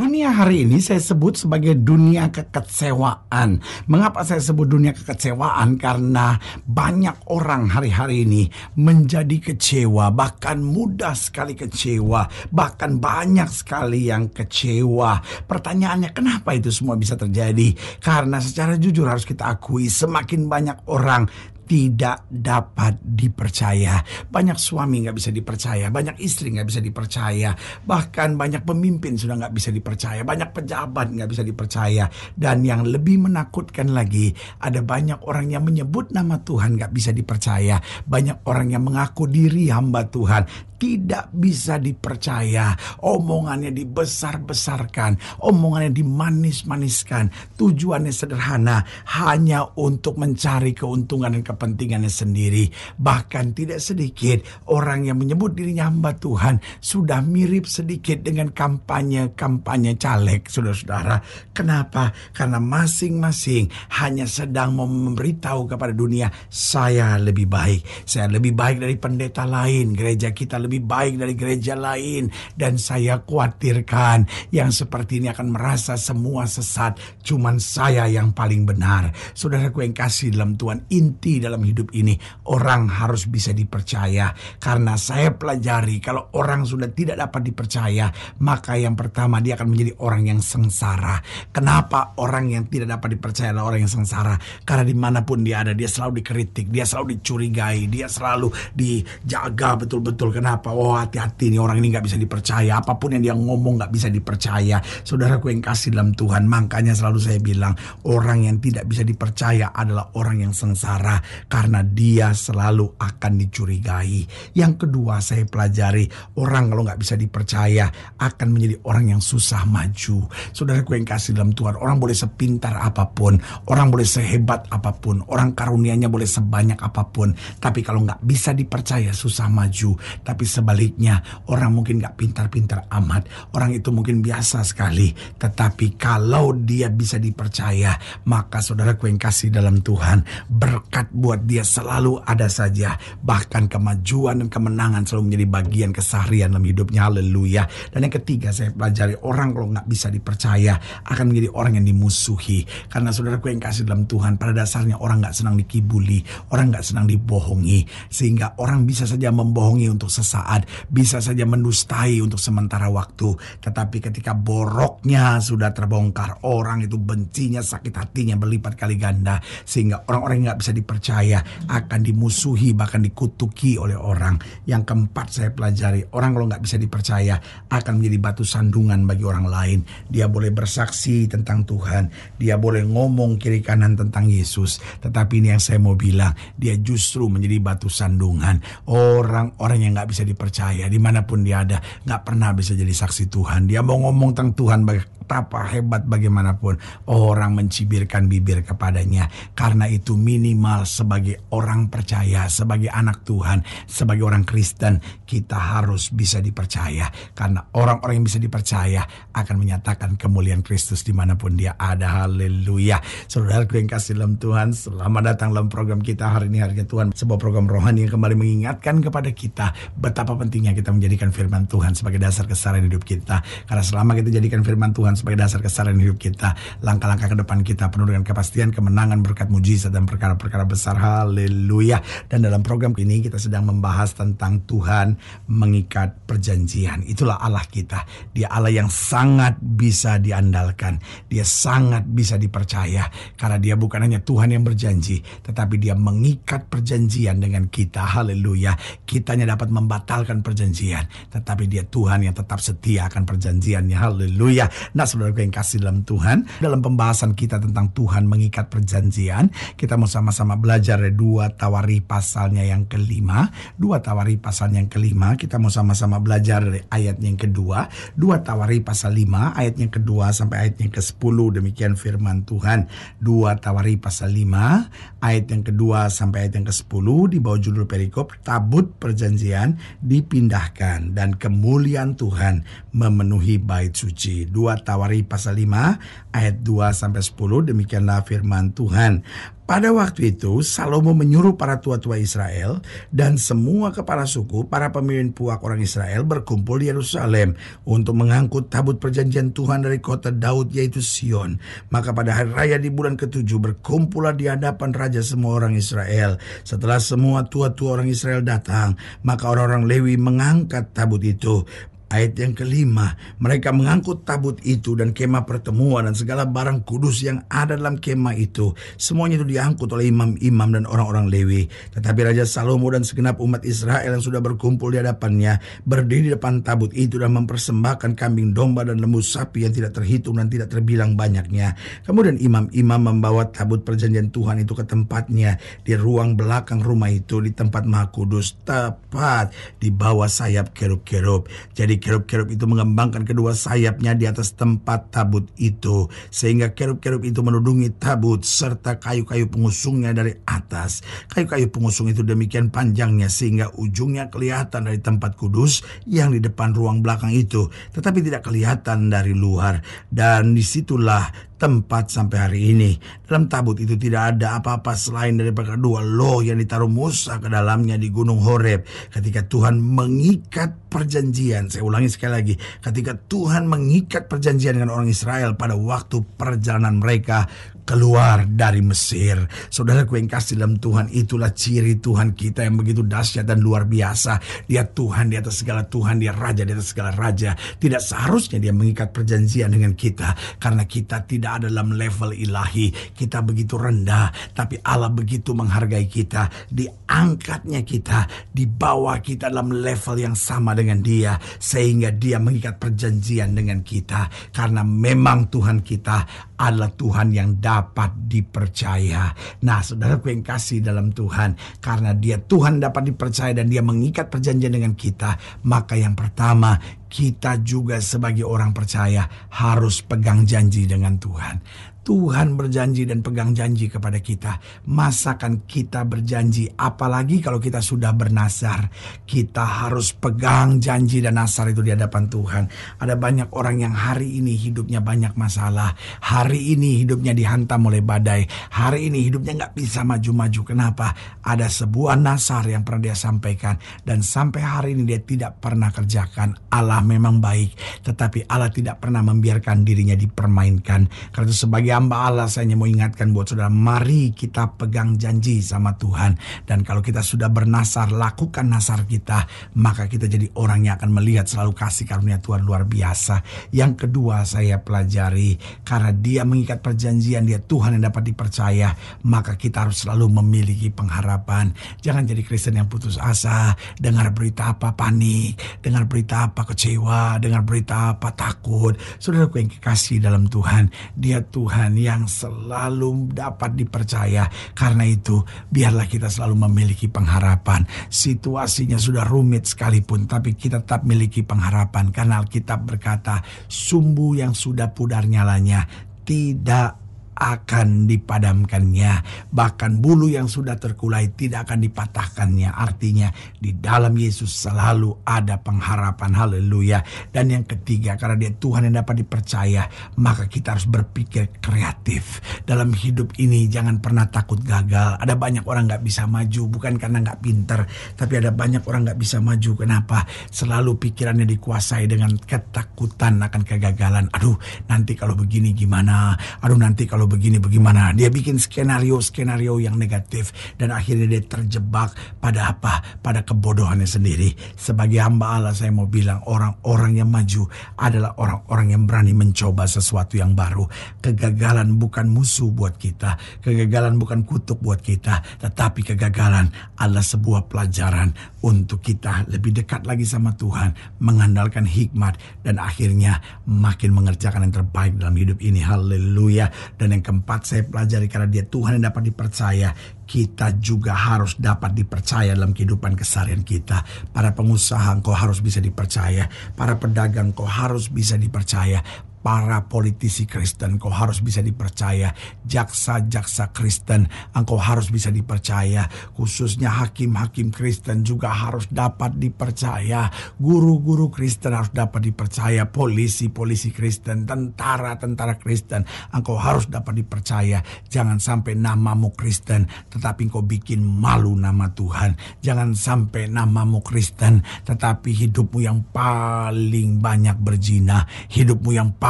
Dunia hari ini saya sebut sebagai dunia kekecewaan. Mengapa saya sebut dunia kekecewaan? Karena banyak orang hari-hari ini menjadi kecewa, bahkan mudah sekali kecewa, bahkan banyak sekali yang kecewa. Pertanyaannya, kenapa itu semua bisa terjadi? Karena secara jujur harus kita akui, semakin banyak orang tidak dapat dipercaya. Banyak suami nggak bisa dipercaya, banyak istri nggak bisa dipercaya, bahkan banyak pemimpin sudah nggak bisa dipercaya, banyak pejabat nggak bisa dipercaya, dan yang lebih menakutkan lagi ada banyak orang yang menyebut nama Tuhan nggak bisa dipercaya, banyak orang yang mengaku diri hamba Tuhan tidak bisa dipercaya. Omongannya dibesar-besarkan, omongannya dimanis-maniskan. Tujuannya sederhana, hanya untuk mencari keuntungan dan kepentingannya sendiri. Bahkan tidak sedikit orang yang menyebut dirinya hamba Tuhan sudah mirip sedikit dengan kampanye-kampanye caleg, saudara-saudara. Kenapa? Karena masing-masing hanya sedang memberitahu kepada dunia, saya lebih baik. Saya lebih baik dari pendeta lain, gereja kita lebih baik dari gereja lain dan saya khawatirkan yang seperti ini akan merasa semua sesat cuman saya yang paling benar saudaraku yang kasih dalam Tuhan inti dalam hidup ini orang harus bisa dipercaya. Karena saya pelajari kalau orang sudah tidak dapat dipercaya maka yang pertama dia akan menjadi orang yang sengsara. Kenapa orang yang tidak dapat dipercaya adalah orang yang sengsara? Karena di mana pun dia ada dia selalu dikritik dia selalu dicurigai dia selalu dijaga betul-betul. Kenapa? Apa oh hati-hati nih orang ini nggak bisa dipercaya. Apa pun yang dia ngomong nggak bisa dipercaya. Saudaraku yang kasih dalam Tuhan makanya selalu saya bilang orang yang tidak bisa dipercaya adalah orang yang sengsara karena dia selalu akan dicurigai. Yang kedua saya pelajari orang kalau nggak bisa dipercaya akan menjadi orang yang susah maju. Saudaraku yang kasih dalam Tuhan orang boleh sepintar apa pun orang boleh sehebat apa pun orang karunianya boleh sebanyak apa pun. Tapi kalau nggak bisa dipercaya susah maju. Tapi sebaliknya orang mungkin gak pintar-pintar amat, orang itu mungkin biasa sekali, tetapi kalau dia bisa dipercaya, maka saudaraku yang kasih dalam Tuhan, berkat buat dia selalu ada saja, bahkan kemajuan dan kemenangan selalu menjadi bagian keseharian dalam hidupnya, haleluya. Dan yang ketiga saya pelajari, orang kalau nggak bisa dipercaya akan menjadi orang yang dimusuhi, karena saudaraku yang kasih dalam Tuhan, pada dasarnya orang nggak senang dikibuli, orang nggak senang dibohongi, sehingga orang bisa saja membohongi untuk sesaat saat bisa saja mendustai untuk sementara waktu. Tetapi ketika boroknya sudah terbongkar, orang itu bencinya, sakit hatinya berlipat kali ganda. Sehingga orang-orang yang nggak bisa dipercaya akan dimusuhi, bahkan dikutuki oleh orang. Yang keempat saya pelajari, orang kalau nggak bisa dipercaya akan menjadi batu sandungan bagi orang lain. Dia boleh bersaksi tentang Tuhan, dia boleh ngomong kiri kanan tentang Yesus. Tetapi ini yang saya mau bilang, dia justru menjadi batu sandungan. Orang-orang yang nggak bisa dipercaya di mana pun dia ada nggak pernah bisa jadi saksi Tuhan dia mau ngomong tentang Tuhan betapa hebat bagaimanapun orang mencibirkan bibir kepadanya. Karena itu minimal sebagai orang percaya sebagai anak Tuhan sebagai orang Kristen kita harus bisa dipercaya. Karena orang-orang yang bisa dipercaya akan menyatakan kemuliaan Kristus di mana pun dia ada. Haleluya. Saudaraku yang kasih dalam Tuhan selamat datang dalam program kita hari ini. Hari Tuhan sebuah program rohani yang kembali mengingatkan kepada kita betapa pentingnya kita menjadikan firman Tuhan sebagai dasar kesalahan hidup kita. Karena selama kita jadikan firman Tuhan sebagai dasar kesalahan hidup kita. Langkah-langkah ke depan kita penuh dengan kepastian, kemenangan, berkat mujizat dan perkara-perkara besar. Haleluya. Dan dalam program ini kita sedang membahas tentang Tuhan mengikat perjanjian. Itulah Allah kita. Dia Allah yang sangat bisa diandalkan. Dia sangat bisa dipercaya karena dia bukan hanya Tuhan yang berjanji, tetapi dia mengikat perjanjian dengan kita. Haleluya. Kitanya dapat membatalkan perjanjian, tetapi dia Tuhan yang tetap setia akan perjanjiannya. Haleluya. Nah, saudara yang kasih dalam Tuhan, dalam pembahasan kita tentang Tuhan mengikat perjanjian, kita mau sama-sama belajar dari dua Tawari pasalnya yang kelima. Dua Tawari pasal yang kelima, kita mau sama-sama belajar dari ayat yang kedua. Dua Tawari pasal lima, ayat yang kedua sampai ayat yang ke-10. Demikian firman Tuhan. Dua Tawari pasal lima, ayat yang kedua sampai ayat yang ke-10 di bawah judul perikop tabut perjanjian dipindahkan dan kemuliaan Tuhan memenuhi bait suci. Dua Tawari pasal 5 ayat 2 sampai 10 demikianlah firman Tuhan. Pada waktu itu, Salomo menyuruh para tua-tua Israel dan semua kepala suku, para pemimpin puak orang Israel berkumpul di Yerusalem untuk mengangkut tabut perjanjian Tuhan dari kota Daud yaitu Sion. Maka pada hari raya di bulan ketujuh berkumpullah di hadapan raja semua orang Israel. Setelah semua tua-tua orang Israel datang, maka orang-orang Lewi mengangkat tabut itu. Ayat yang kelima, mereka mengangkut tabut itu dan kemah pertemuan dan segala barang kudus yang ada dalam kemah itu. Semuanya itu diangkut oleh imam-imam dan orang-orang Lewi. Tetapi Raja Salomo dan segenap umat Israel yang sudah berkumpul di hadapannya berdiri di depan tabut itu dan mempersembahkan kambing domba dan lembu sapi yang tidak terhitung dan tidak terbilang banyaknya. Kemudian imam-imam membawa tabut perjanjian Tuhan itu ke tempatnya di ruang belakang rumah itu di tempat maha kudus tepat di bawah sayap kerub-kerub. Jadi kerub-kerub itu mengembangkan kedua sayapnya di atas tempat tabut itu. Sehingga kerub-kerub itu menudungi tabut serta kayu-kayu pengusungnya dari atas. Kayu-kayu pengusung itu demikian panjangnya sehingga ujungnya kelihatan dari tempat kudus yang di depan ruang belakang itu. Tetapi tidak kelihatan dari luar. Dan di situlah tempat sampai hari ini. Dalam tabut itu tidak ada apa-apa selain daripada dua loh yang ditaruh Musa ke dalamnya di Gunung Horeb. Ketika Tuhan mengikat perjanjian, saya ulangi sekali lagi, ketika Tuhan mengikat perjanjian dengan orang Israel pada waktu perjalanan mereka keluar dari Mesir. Saudara yang kasih dalam Tuhan itulah ciri Tuhan kita yang begitu dahsyat dan luar biasa. Dia Tuhan di atas segala Tuhan, dia Raja di atas segala Raja. Tidak seharusnya dia mengikat perjanjian dengan kita karena kita tidak ada dalam level ilahi. Kita begitu rendah, tapi Allah begitu menghargai kita. Diangkatnya kita, dibawa kita dalam level yang sama dengan dia sehingga dia mengikat perjanjian dengan kita karena memang Tuhan kita adalah Tuhan yang dapat dipercaya. Nah, saudara yang kasih dalam Tuhan, karena dia Tuhan dapat dipercaya dan dia mengikat perjanjian dengan kita, maka yang pertama kita juga sebagai orang percaya harus pegang janji dengan Tuhan. Tuhan berjanji dan pegang janji kepada kita. Masakan kita berjanji, apalagi kalau kita sudah bernasar. Kita harus pegang janji dan nasar itu di hadapan Tuhan. Ada banyak orang yang hari ini hidupnya banyak masalah. Hari ini hidupnya dihantam oleh badai. Hari ini hidupnya nggak bisa maju-maju. Kenapa? Ada sebuah nasar yang pernah dia sampaikan. Dan sampai hari ini dia tidak pernah kerjakan. Allah memang baik. Tetapi Allah tidak pernah membiarkan dirinya dipermainkan. Karena sebagai hamba Allah saya hanya mau ingatkan buat saudara mari kita pegang janji sama Tuhan. Dan kalau kita sudah bernasar lakukan nasar kita maka kita jadi orang yang akan melihat selalu kasih karunia Tuhan luar biasa. Yang kedua saya pelajari karena dia mengikat perjanjian dia Tuhan yang dapat dipercaya maka kita harus selalu memiliki pengharapan. Jangan jadi Kristen yang putus asa dengar berita apa panik dengar berita apa kecewa dengar berita apa takut. Saudaraku yang kekasih dalam Tuhan dia Tuhan Tuhan yang selalu dapat dipercaya. Karena itu, biarlah kita selalu memiliki pengharapan. Situasinya sudah rumit sekalipun, tapi kita tetap memiliki pengharapan. Karena Alkitab berkata, sumbu yang sudah pudar nyalanya tidak akan dipadamkannya. Bahkan bulu yang sudah terkulai tidak akan dipatahkannya. Artinya di dalam Yesus selalu ada pengharapan. Haleluya. Dan yang ketiga, karena dia Tuhan yang dapat dipercaya, maka kita harus berpikir kreatif. Dalam hidup ini jangan pernah takut gagal. Ada banyak orang nggak bisa maju, bukan karena nggak pinter, tapi ada banyak orang nggak bisa maju. Kenapa? Selalu pikirannya dikuasai dengan ketakutan akan kegagalan. Aduh, nanti kalau begini gimana? Aduh, nanti kalau begini bagaimana? Dia bikin skenario-skenario yang negatif dan akhirnya dia terjebak pada apa? Pada kebodohannya sendiri. Sebagai hamba Allah saya mau bilang orang-orang yang maju adalah orang-orang yang berani mencoba sesuatu yang baru. Kegagalan bukan musuh buat kita. Kegagalan bukan kutuk buat kita, tetapi kegagalan adalah sebuah pelajaran untuk kita lebih dekat lagi sama Tuhan, mengandalkan hikmat dan akhirnya makin mengerjakan yang terbaik dalam hidup ini. Haleluya. Dan yang keempat saya pelajari karena dia Tuhan yang dapat dipercaya, kita juga harus dapat dipercaya dalam kehidupan keseharian kita. Para pengusaha kau harus bisa dipercaya, para pedagang kau harus bisa dipercaya, para politisi Kristen, kau harus bisa dipercaya. Jaksa-jaksa Kristen, engkau harus bisa dipercaya. Khususnya hakim-hakim Kristen juga harus dapat dipercaya. Guru-guru Kristen harus dapat dipercaya. Polisi-polisi Kristen, tentara-tentara Kristen, engkau harus dapat dipercaya. Jangan sampai namamu Kristen, tetapi engkau bikin malu nama Tuhan. Jangan sampai namamu Kristen, tetapi hidupmu yang paling banyak berzina, hidupmu yang paling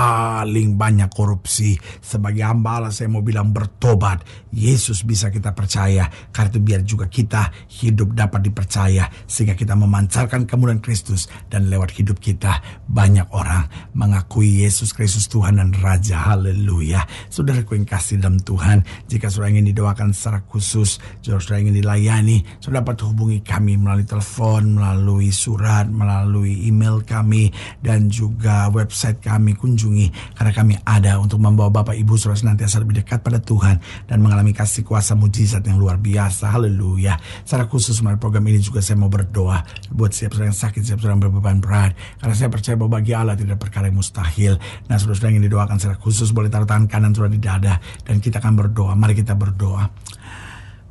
paling banyak korupsi. Sebagai hamba saya mau bilang bertobat. Yesus bisa kita percaya. Karena itu biar juga kita hidup dapat dipercaya. Sehingga kita memancarkan kemuliaan Kristus. Dan lewat hidup kita banyak orang mengakui Yesus Kristus Tuhan dan Raja. Haleluya. Saudaraku yang kasih dalam Tuhan. Jika saudara ingin didoakan secara khusus. Saudara ingin dilayani. Saudara dapat hubungi kami melalui telepon, melalui surat, melalui email kami. Dan juga website kami kunjungi kunjungi karena kami ada untuk membawa Bapak Ibu Saudara senantiasa lebih dekat pada Tuhan dan mengalami kasih kuasa mujizat yang luar biasa. Haleluya. Secara khusus melalui program ini juga saya mau berdoa buat siap saudara yang sakit, siap saudara yang berbeban berat. Karena saya percaya bahwa bagi Allah tidak perkara yang mustahil. Nah, saudara-saudara yang didoakan secara khusus boleh taruh tangan kanan saudara di dada dan kita akan berdoa. Mari kita berdoa.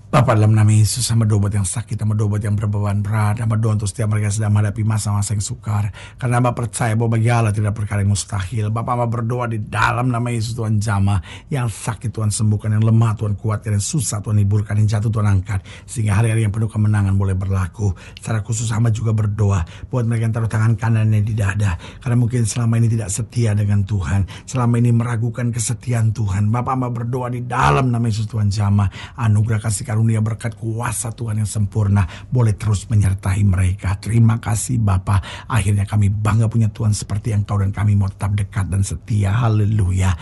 Bapak dalam nama Yesus sama doa buat yang sakit, sama doa buat yang berbeban berat, sama doa untuk setiap mereka sedang menghadapi masa-masa yang sukar. Karena Bapak percaya bahwa bagi Allah tidak perkara yang mustahil. Bapak mau berdoa di dalam nama Yesus Tuhan jama. Yang sakit Tuhan sembuhkan, yang lemah Tuhan kuatkan, yang susah Tuhan hiburkan, yang jatuh Tuhan angkat. Sehingga hari-hari yang penuh kemenangan boleh berlaku. Secara khusus sama juga berdoa buat mereka yang taruh tangan kanannya di dada. Karena mungkin selama ini tidak setia dengan Tuhan. Selama ini meragukan kesetiaan Tuhan. Bapak mau berdoa di dalam nama Yesus Tuhan jama. Anugerah kasih karunia berkat kuasa Tuhan yang sempurna boleh terus menyertai mereka. Terima kasih Bapa. Akhirnya kami bangga punya Tuhan seperti Engkau dan kami mau tetap dekat dan setia. Haleluya.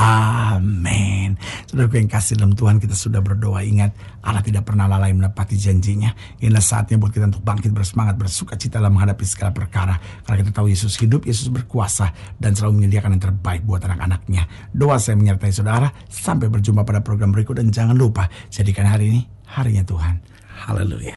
Amin. Saudara yang kasih dalam Tuhan kita sudah berdoa ingat Allah tidak pernah lalai menepati janjinya. Inilah saatnya buat kita untuk bangkit bersemangat bersuka cita dalam menghadapi segala perkara. Karena kita tahu Yesus hidup, Yesus berkuasa dan selalu menyediakan yang terbaik buat anak-anaknya. Doa saya menyertai saudara. Sampai berjumpa pada program berikut dan jangan lupa jadikan hari ini harinya Tuhan. Haleluya.